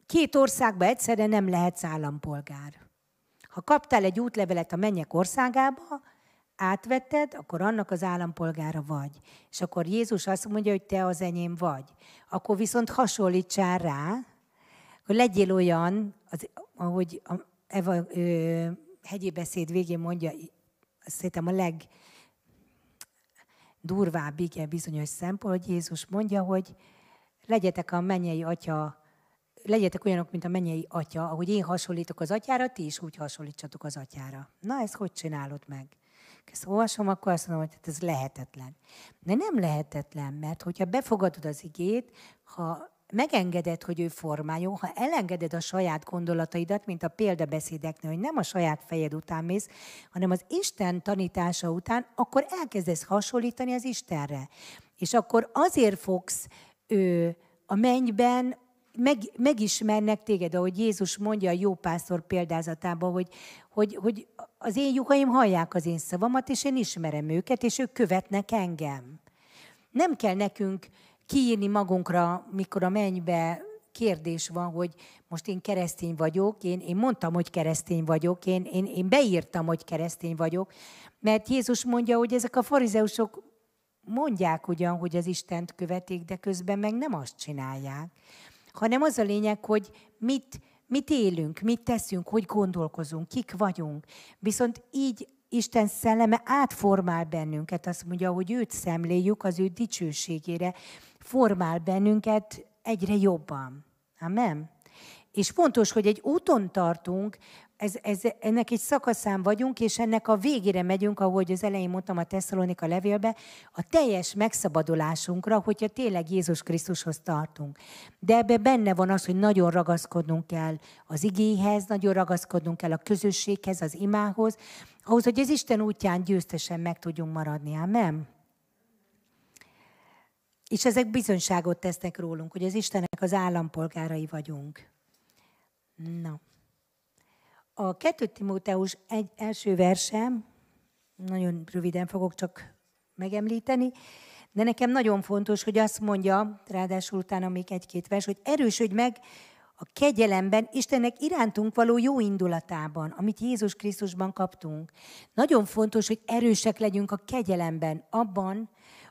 Két országba egyszerre nem lehetsz állampolgár. Ha kaptál egy útlevelet a mennyek országába, átvetted, akkor annak az állampolgára vagy. És akkor Jézus azt mondja, hogy te az enyém vagy. Akkor viszont hasonlítsál rá, hogy legyél olyan, az, ahogy Eva ö, hegyi beszéd végén mondja, szerintem a leg durvább igen bizonyos szempont, hogy Jézus mondja, hogy legyetek a mennyei atya, legyetek olyanok, mint a mennyei atya, ahogy én hasonlítok az atyára, ti is úgy hasonlítsatok az atyára. Na, ezt hogy csinálod meg? Ezt olvasom, akkor azt mondom, hogy hát ez lehetetlen. De nem lehetetlen, mert hogyha befogadod az igét, ha megengeded, hogy ő formáljon, ha elengeded a saját gondolataidat, mint a példabeszédeknél, hogy nem a saját fejed után mész, hanem az Isten tanítása után, akkor elkezdesz hasonlítani az Istenre. És akkor azért fogsz ő, a mennyben meg, megismernek téged, ahogy Jézus mondja a jó pásztor példázatában, hogy, hogy, hogy az én lyukaim hallják az én szavamat, és én ismerem őket, és ők követnek engem. Nem kell nekünk kiírni magunkra, mikor a mennybe kérdés van, hogy most én keresztény vagyok, én, én mondtam, hogy keresztény vagyok, én, én, én beírtam, hogy keresztény vagyok, mert Jézus mondja, hogy ezek a farizeusok mondják ugyan, hogy az Istent követik, de közben meg nem azt csinálják, hanem az a lényeg, hogy mit, mit élünk, mit teszünk, hogy gondolkozunk, kik vagyunk. Viszont így Isten szelleme átformál bennünket, azt mondja, hogy őt szemléljük az ő dicsőségére, formál bennünket egyre jobban. Amen. És fontos, hogy egy úton tartunk, ez, ez, ennek egy szakaszán vagyunk, és ennek a végére megyünk, ahogy az elején mondtam a Tesszalonika levélbe, a teljes megszabadulásunkra, hogyha tényleg Jézus Krisztushoz tartunk. De ebbe benne van az, hogy nagyon ragaszkodnunk kell az igéhez, nagyon ragaszkodnunk kell a közösséghez, az imához, ahhoz, hogy az Isten útján győztesen meg tudjunk maradni. Amen. És ezek bizonyságot tesznek rólunk, hogy az Istennek az állampolgárai vagyunk. Na. A 2 Timóteus egy első verse, nagyon röviden fogok csak megemlíteni, de nekem nagyon fontos, hogy azt mondja, ráadásul utána még egy-két vers, hogy erősödj meg a kegyelemben, Istennek irántunk való jó indulatában, amit Jézus Krisztusban kaptunk. Nagyon fontos, hogy erősek legyünk a kegyelemben, abban,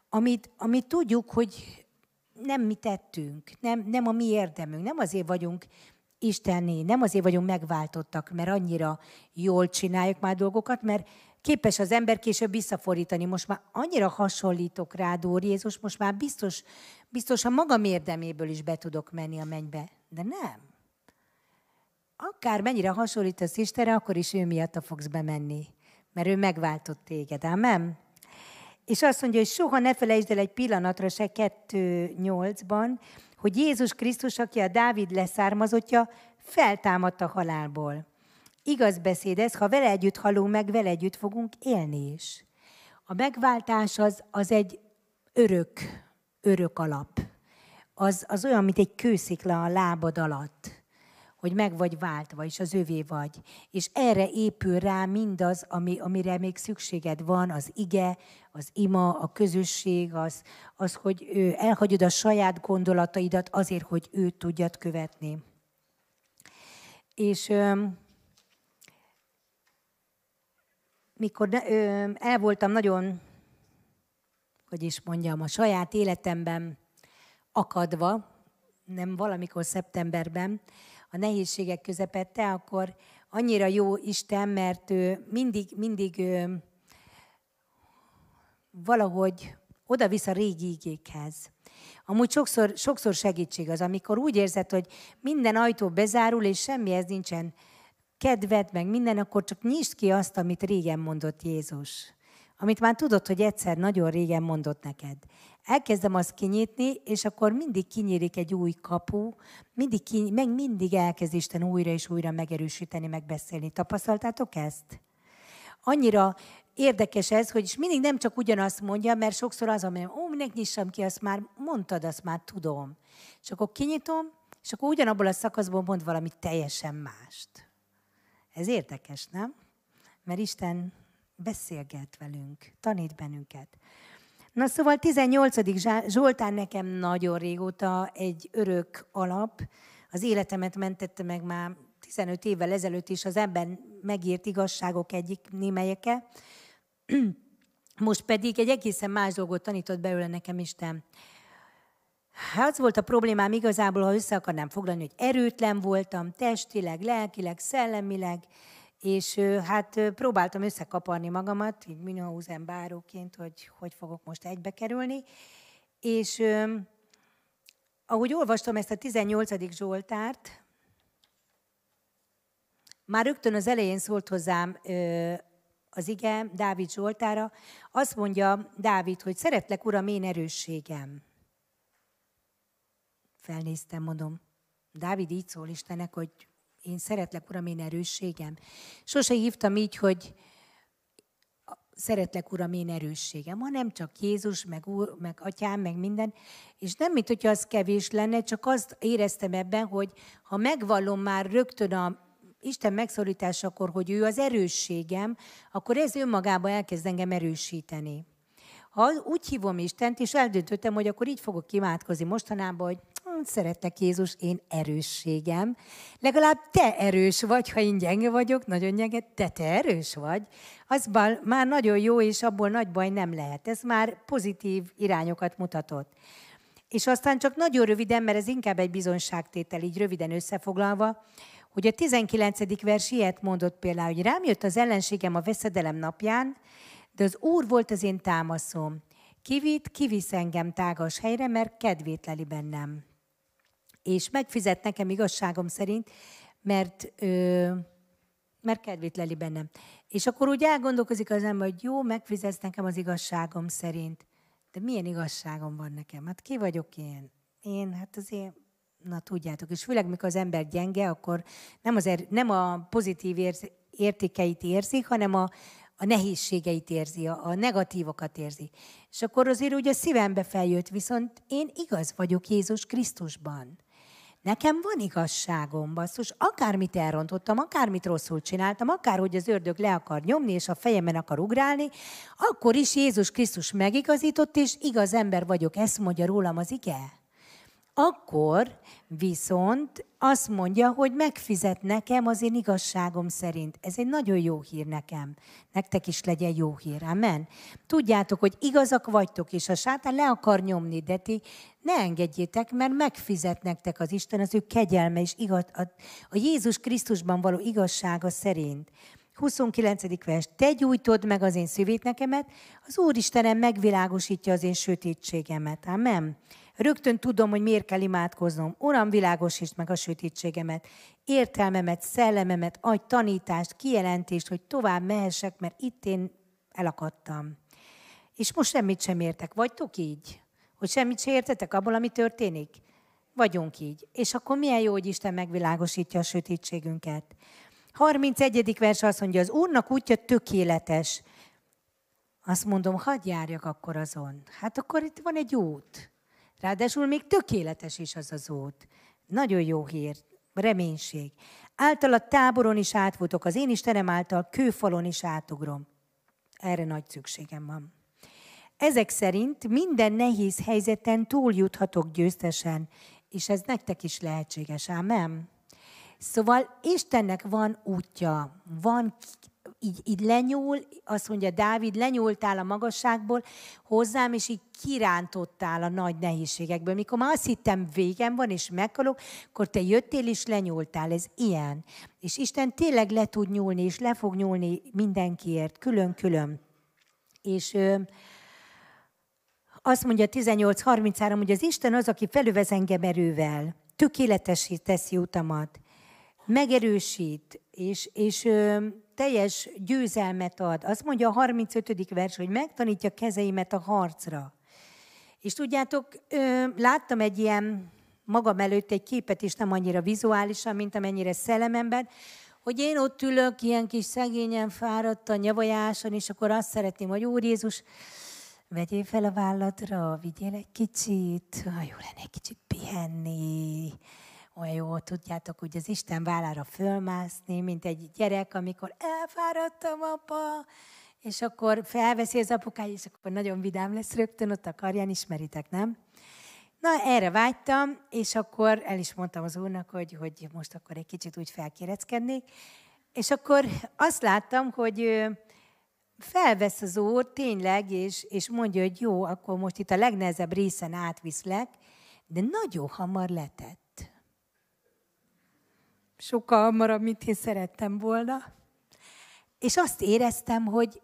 amit, amit tudjuk, hogy nem mi tettünk, nem, nem a mi érdemünk, nem azért vagyunk Istenné, nem azért vagyunk megváltottak, mert annyira jól csináljuk már dolgokat, mert képes az ember később visszafordítani. Most már annyira hasonlítok rá, Úr Jézus, most már biztos, biztos a magam érdeméből is be tudok menni a mennybe. De nem. Akár mennyire hasonlítasz Istenre, akkor is ő miatt fogsz bemenni. Mert ő megváltott téged. Amen? És azt mondja, hogy soha ne felejtsd el egy pillanatra se 2.8-ban, hogy Jézus Krisztus, aki a Dávid leszármazottja, feltámadt a halálból. Igaz beszéd ez, ha vele együtt halunk meg, vele együtt fogunk élni is. A megváltás az, az egy örök, örök alap. Az, az olyan, mint egy kőszikla a lábad alatt hogy meg vagy váltva, és az övé vagy. És erre épül rá mindaz, ami, amire még szükséged van, az ige, az ima, a közösség, az, az hogy elhagyod a saját gondolataidat azért, hogy őt tudjad követni. És mikor el voltam nagyon, hogy is mondjam, a saját életemben akadva, nem valamikor szeptemberben, a nehézségek közepette, akkor annyira jó Isten, mert ő mindig, mindig ő, valahogy oda-vissza régi igékhez. Amúgy sokszor, sokszor segítség az, amikor úgy érzed, hogy minden ajtó bezárul, és semmihez nincsen kedved, meg minden, akkor csak nyisd ki azt, amit régen mondott Jézus. Amit már tudod, hogy egyszer nagyon régen mondott neked elkezdem azt kinyitni, és akkor mindig kinyílik egy új kapu, mindig ki, meg mindig elkezd Isten újra és újra megerősíteni, megbeszélni. Tapasztaltátok ezt? Annyira érdekes ez, hogy is mindig nem csak ugyanazt mondja, mert sokszor az, ami ó, minek nyissam ki, azt már mondtad, azt már tudom. És akkor kinyitom, és akkor ugyanabból a szakaszból mond valami teljesen mást. Ez érdekes, nem? Mert Isten beszélget velünk, tanít bennünket. Na szóval 18. Zsoltán nekem nagyon régóta egy örök alap. Az életemet mentette meg már 15 évvel ezelőtt is az ebben megírt igazságok egyik némelyeke. Most pedig egy egészen más dolgot tanított belőle nekem Isten. Hát az volt a problémám igazából, ha össze akarnám foglalni, hogy erőtlen voltam, testileg, lelkileg, szellemileg, és hát próbáltam összekaparni magamat, így Münchhausen báróként, hogy hogy fogok most egybe kerülni. És ahogy olvastam ezt a 18. Zsoltárt, már rögtön az elején szólt hozzám az ige Dávid Zsoltára, azt mondja Dávid, hogy szeretlek, Uram, én erősségem. Felnéztem, mondom, Dávid így szól Istennek, hogy én szeretlek, Uram, én erősségem. Sose hívtam így, hogy szeretlek, Uram, én erősségem, hanem csak Jézus, meg, úr, meg Atyám, meg minden. És nem, mint hogyha az kevés lenne, csak azt éreztem ebben, hogy ha megvallom már rögtön a Isten megszorításakor, hogy ő az erősségem, akkor ez önmagában elkezd engem erősíteni. Ha úgy hívom Istent, és eldöntöttem, hogy akkor így fogok imádkozni mostanában, hogy szeretlek Jézus, én erősségem. Legalább te erős vagy, ha én gyenge vagyok, nagyon gyenge, de te erős vagy. Az már nagyon jó, és abból nagy baj nem lehet. Ez már pozitív irányokat mutatott. És aztán csak nagyon röviden, mert ez inkább egy bizonságtétel, így röviden összefoglalva, hogy a 19. vers ilyet mondott például, hogy rám jött az ellenségem a veszedelem napján, de az Úr volt az én támaszom. Kivitt, kivisz engem tágas helyre, mert kedvét leli bennem és megfizet nekem igazságom szerint, mert, ö, mert kedvét leli bennem. És akkor úgy elgondolkozik az ember, hogy jó, megfizetsz nekem az igazságom szerint. De milyen igazságom van nekem? Hát ki vagyok én? Én, hát azért, na tudjátok, és főleg mikor az ember gyenge, akkor nem, az er, nem a pozitív érz, értékeit érzik, hanem a, a nehézségeit érzi, a, a negatívokat érzi. És akkor azért úgy a szívembe feljött, viszont én igaz vagyok Jézus Krisztusban. Nekem van igazságom, basszus, akármit elrontottam, akármit rosszul csináltam, akárhogy az ördög le akar nyomni, és a fejemen akar ugrálni, akkor is Jézus Krisztus megigazított, és igaz ember vagyok, ezt mondja rólam az ige. Akkor viszont azt mondja, hogy megfizet nekem az én igazságom szerint. Ez egy nagyon jó hír nekem. Nektek is legyen jó hír. Amen. Tudjátok, hogy igazak vagytok, és a sátán le akar nyomni, de ti ne engedjétek, mert megfizet nektek az Isten az ő kegyelme és igaz, a, a Jézus Krisztusban való igazsága szerint. 29. vers. Te gyújtod meg az én szívétnekemet, az Úristenem megvilágosítja az én sötétségemet. Amen. Rögtön tudom, hogy miért kell imádkoznom. Uram, világosítsd meg a sötétségemet, értelmemet, szellememet, adj tanítást, kijelentést, hogy tovább mehessek, mert itt én elakadtam. És most semmit sem értek. Vagytok így? Hogy semmit sem értetek abból, ami történik? Vagyunk így. És akkor milyen jó, hogy Isten megvilágosítja a sötétségünket. 31. vers azt mondja, az Úrnak útja tökéletes. Azt mondom, hadd járjak akkor azon. Hát akkor itt van egy út. Ráadásul még tökéletes is az az út. Nagyon jó hír, reménység. Által a táboron is átfutok, az én Istenem által kőfalon is átugrom. Erre nagy szükségem van. Ezek szerint minden nehéz helyzeten túljuthatok győztesen, és ez nektek is lehetséges, ámen? Szóval Istennek van útja, van így, így lenyúl, azt mondja Dávid, lenyúltál a magasságból hozzám, és így kirántottál a nagy nehézségekből. Mikor már azt hittem végem van, és meghalok, akkor te jöttél, és lenyúltál. Ez ilyen. És Isten tényleg le tud nyúlni, és le fog nyúlni mindenkiért, külön-külön. És ö, azt mondja 18.33, hogy az Isten az, aki felövez engem erővel, tökéletesít teszi utamat, megerősít, és, és ö, teljes győzelmet ad. Azt mondja a 35. vers, hogy megtanítja kezeimet a harcra. És tudjátok, láttam egy ilyen magam előtt egy képet is, nem annyira vizuálisan, mint amennyire szellememben, hogy én ott ülök, ilyen kis szegényen fáradt a nyavajáson, és akkor azt szeretném, hogy Úr Jézus, vegyél fel a vállatra, vigyél egy kicsit, jó lenne egy kicsit pihenni, olyan jó, tudjátok, hogy az Isten vállára fölmászni, mint egy gyerek, amikor elfáradtam, apa, és akkor felveszi az apukája, és akkor nagyon vidám lesz rögtön ott a karján, ismeritek, nem? Na, erre vágytam, és akkor el is mondtam az úrnak, hogy, hogy most akkor egy kicsit úgy felkéreckednék, és akkor azt láttam, hogy felvesz az úr tényleg, és, és mondja, hogy jó, akkor most itt a legnehezebb részen átviszlek, de nagyon hamar letett sokkal hamarabb, mint én szerettem volna. És azt éreztem, hogy,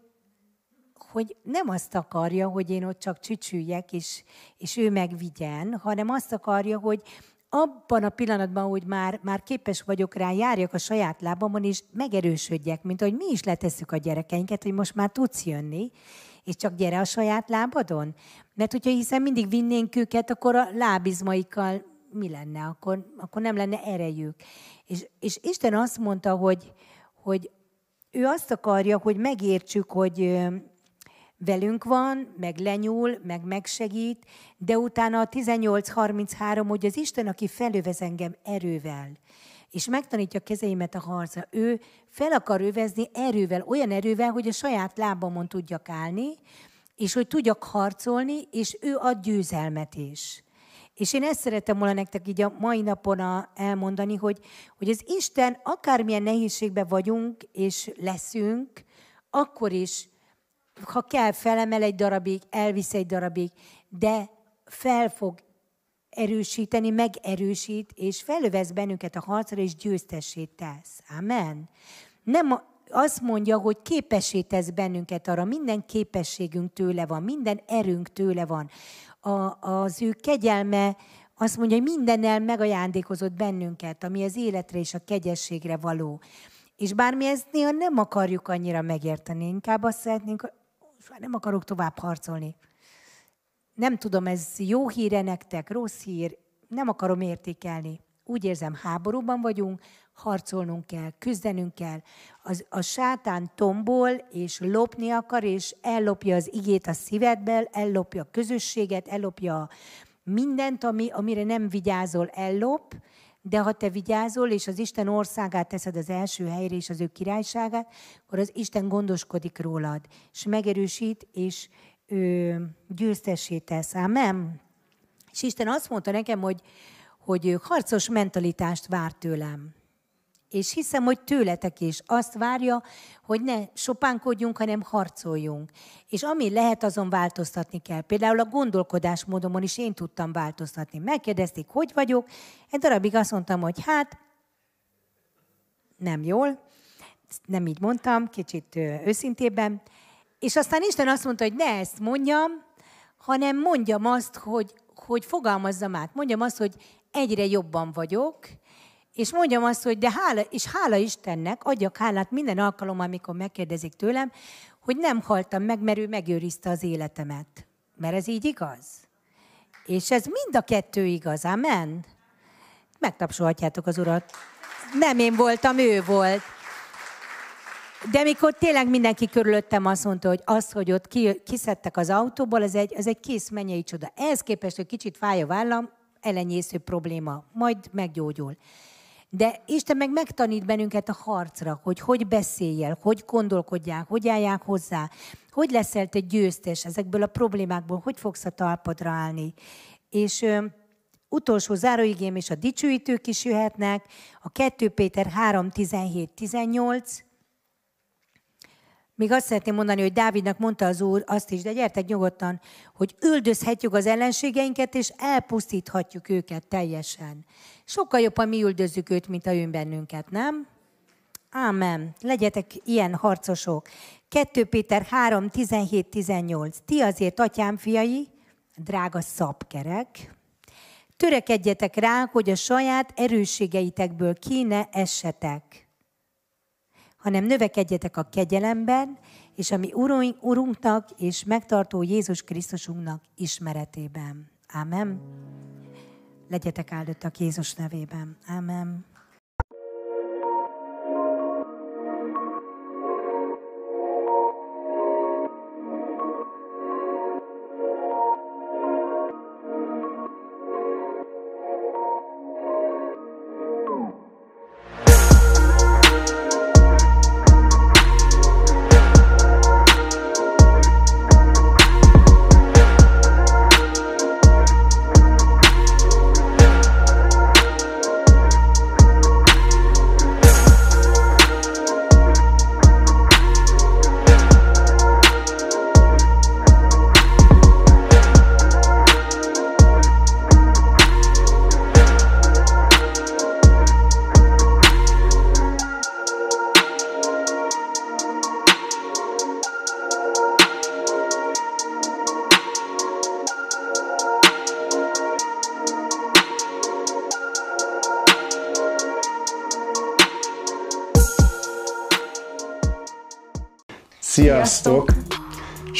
hogy nem azt akarja, hogy én ott csak csücsüljek, és, és ő megvigyen, hanem azt akarja, hogy abban a pillanatban, hogy már, már képes vagyok rá, járjak a saját lábamon, és megerősödjek, mint hogy mi is letesszük a gyerekeinket, hogy most már tudsz jönni, és csak gyere a saját lábadon. Mert hogyha hiszen mindig vinnénk őket, akkor a lábizmaikkal mi lenne? Akkor, akkor nem lenne erejük. És, és Isten azt mondta, hogy, hogy ő azt akarja, hogy megértsük, hogy velünk van, meg lenyúl, meg megsegít, de utána a 18.33, hogy az Isten, aki felövez engem erővel, és megtanítja kezeimet a harcra. Ő fel akar övezni erővel, olyan erővel, hogy a saját lábamon tudjak állni, és hogy tudjak harcolni, és ő ad győzelmet is. És én ezt szeretem volna nektek így a mai napon elmondani, hogy, hogy az Isten akármilyen nehézségben vagyunk és leszünk, akkor is, ha kell, felemel egy darabig, elvisz egy darabig, de fel fog erősíteni, megerősít, és felövesz bennünket a harcra, és győztessé tesz. Amen. Nem azt mondja, hogy képessé tesz bennünket arra, minden képességünk tőle van, minden erőnk tőle van a, az ő kegyelme azt mondja, hogy mindennel megajándékozott bennünket, ami az életre és a kegyességre való. És bármi ezt néha nem akarjuk annyira megérteni, inkább azt szeretnénk, hogy nem akarok tovább harcolni. Nem tudom, ez jó híre nektek, rossz hír, nem akarom értékelni. Úgy érzem, háborúban vagyunk, harcolnunk kell, küzdenünk kell. Az, a sátán tombol, és lopni akar, és ellopja az igét a szívedből, ellopja a közösséget, ellopja mindent, ami, amire nem vigyázol, ellop, de ha te vigyázol, és az Isten országát teszed az első helyre, és az ő királyságát, akkor az Isten gondoskodik rólad, és megerősít, és ő, győztessé tesz. Amen. És Isten azt mondta nekem, hogy, hogy harcos mentalitást vár tőlem. És hiszem, hogy tőletek is azt várja, hogy ne sopánkodjunk, hanem harcoljunk. És ami lehet, azon változtatni kell. Például a gondolkodásmódomon is én tudtam változtatni. Megkérdezték, hogy vagyok. Egy darabig azt mondtam, hogy hát, nem jól. Nem így mondtam, kicsit őszintében. És aztán Isten azt mondta, hogy ne ezt mondjam, hanem mondjam azt, hogy, hogy fogalmazzam át. Mondjam azt, hogy egyre jobban vagyok, és mondjam azt, hogy de hála, és hála Istennek, adjak hálát minden alkalommal, amikor megkérdezik tőlem, hogy nem haltam meg, mert ő megőrizte az életemet. Mert ez így igaz? És ez mind a kettő igaz, amen? Megtapsolhatjátok az urat. Nem én voltam, ő volt. De mikor tényleg mindenki körülöttem azt mondta, hogy az, hogy ott ki, kiszedtek az autóból, az egy, az egy kész mennyei csoda. Ehhez képest, hogy kicsit fáj a vállam, elenyésző probléma, majd meggyógyul. De Isten meg megtanít bennünket a harcra, hogy hogy beszéljél, hogy gondolkodjál, hogy állják hozzá, hogy leszel te győztes ezekből a problémákból, hogy fogsz a talpadra állni. És ö, utolsó záróigém és a dicsőítők is jöhetnek, a 2 Péter 3, 17, 18, még azt szeretném mondani, hogy Dávidnak mondta az Úr azt is, de gyertek nyugodtan, hogy üldözhetjük az ellenségeinket, és elpusztíthatjuk őket teljesen. Sokkal jobban mi üldözzük őt, mint a ő bennünket, nem? Ámen. Legyetek ilyen harcosok. 2 Péter 3, 17, 18. Ti azért, atyám fiai, drága szabkerek, törekedjetek rá, hogy a saját erősségeitekből ki ne essetek hanem növekedjetek a kegyelemben, és a mi Urunk, Urunknak és megtartó Jézus Krisztusunknak ismeretében. Amen. Legyetek áldottak Jézus nevében. Amen.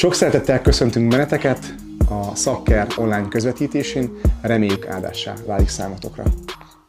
Sok szeretettel köszöntünk benneteket a Szakker online közvetítésén, reméljük áldássá válik számotokra.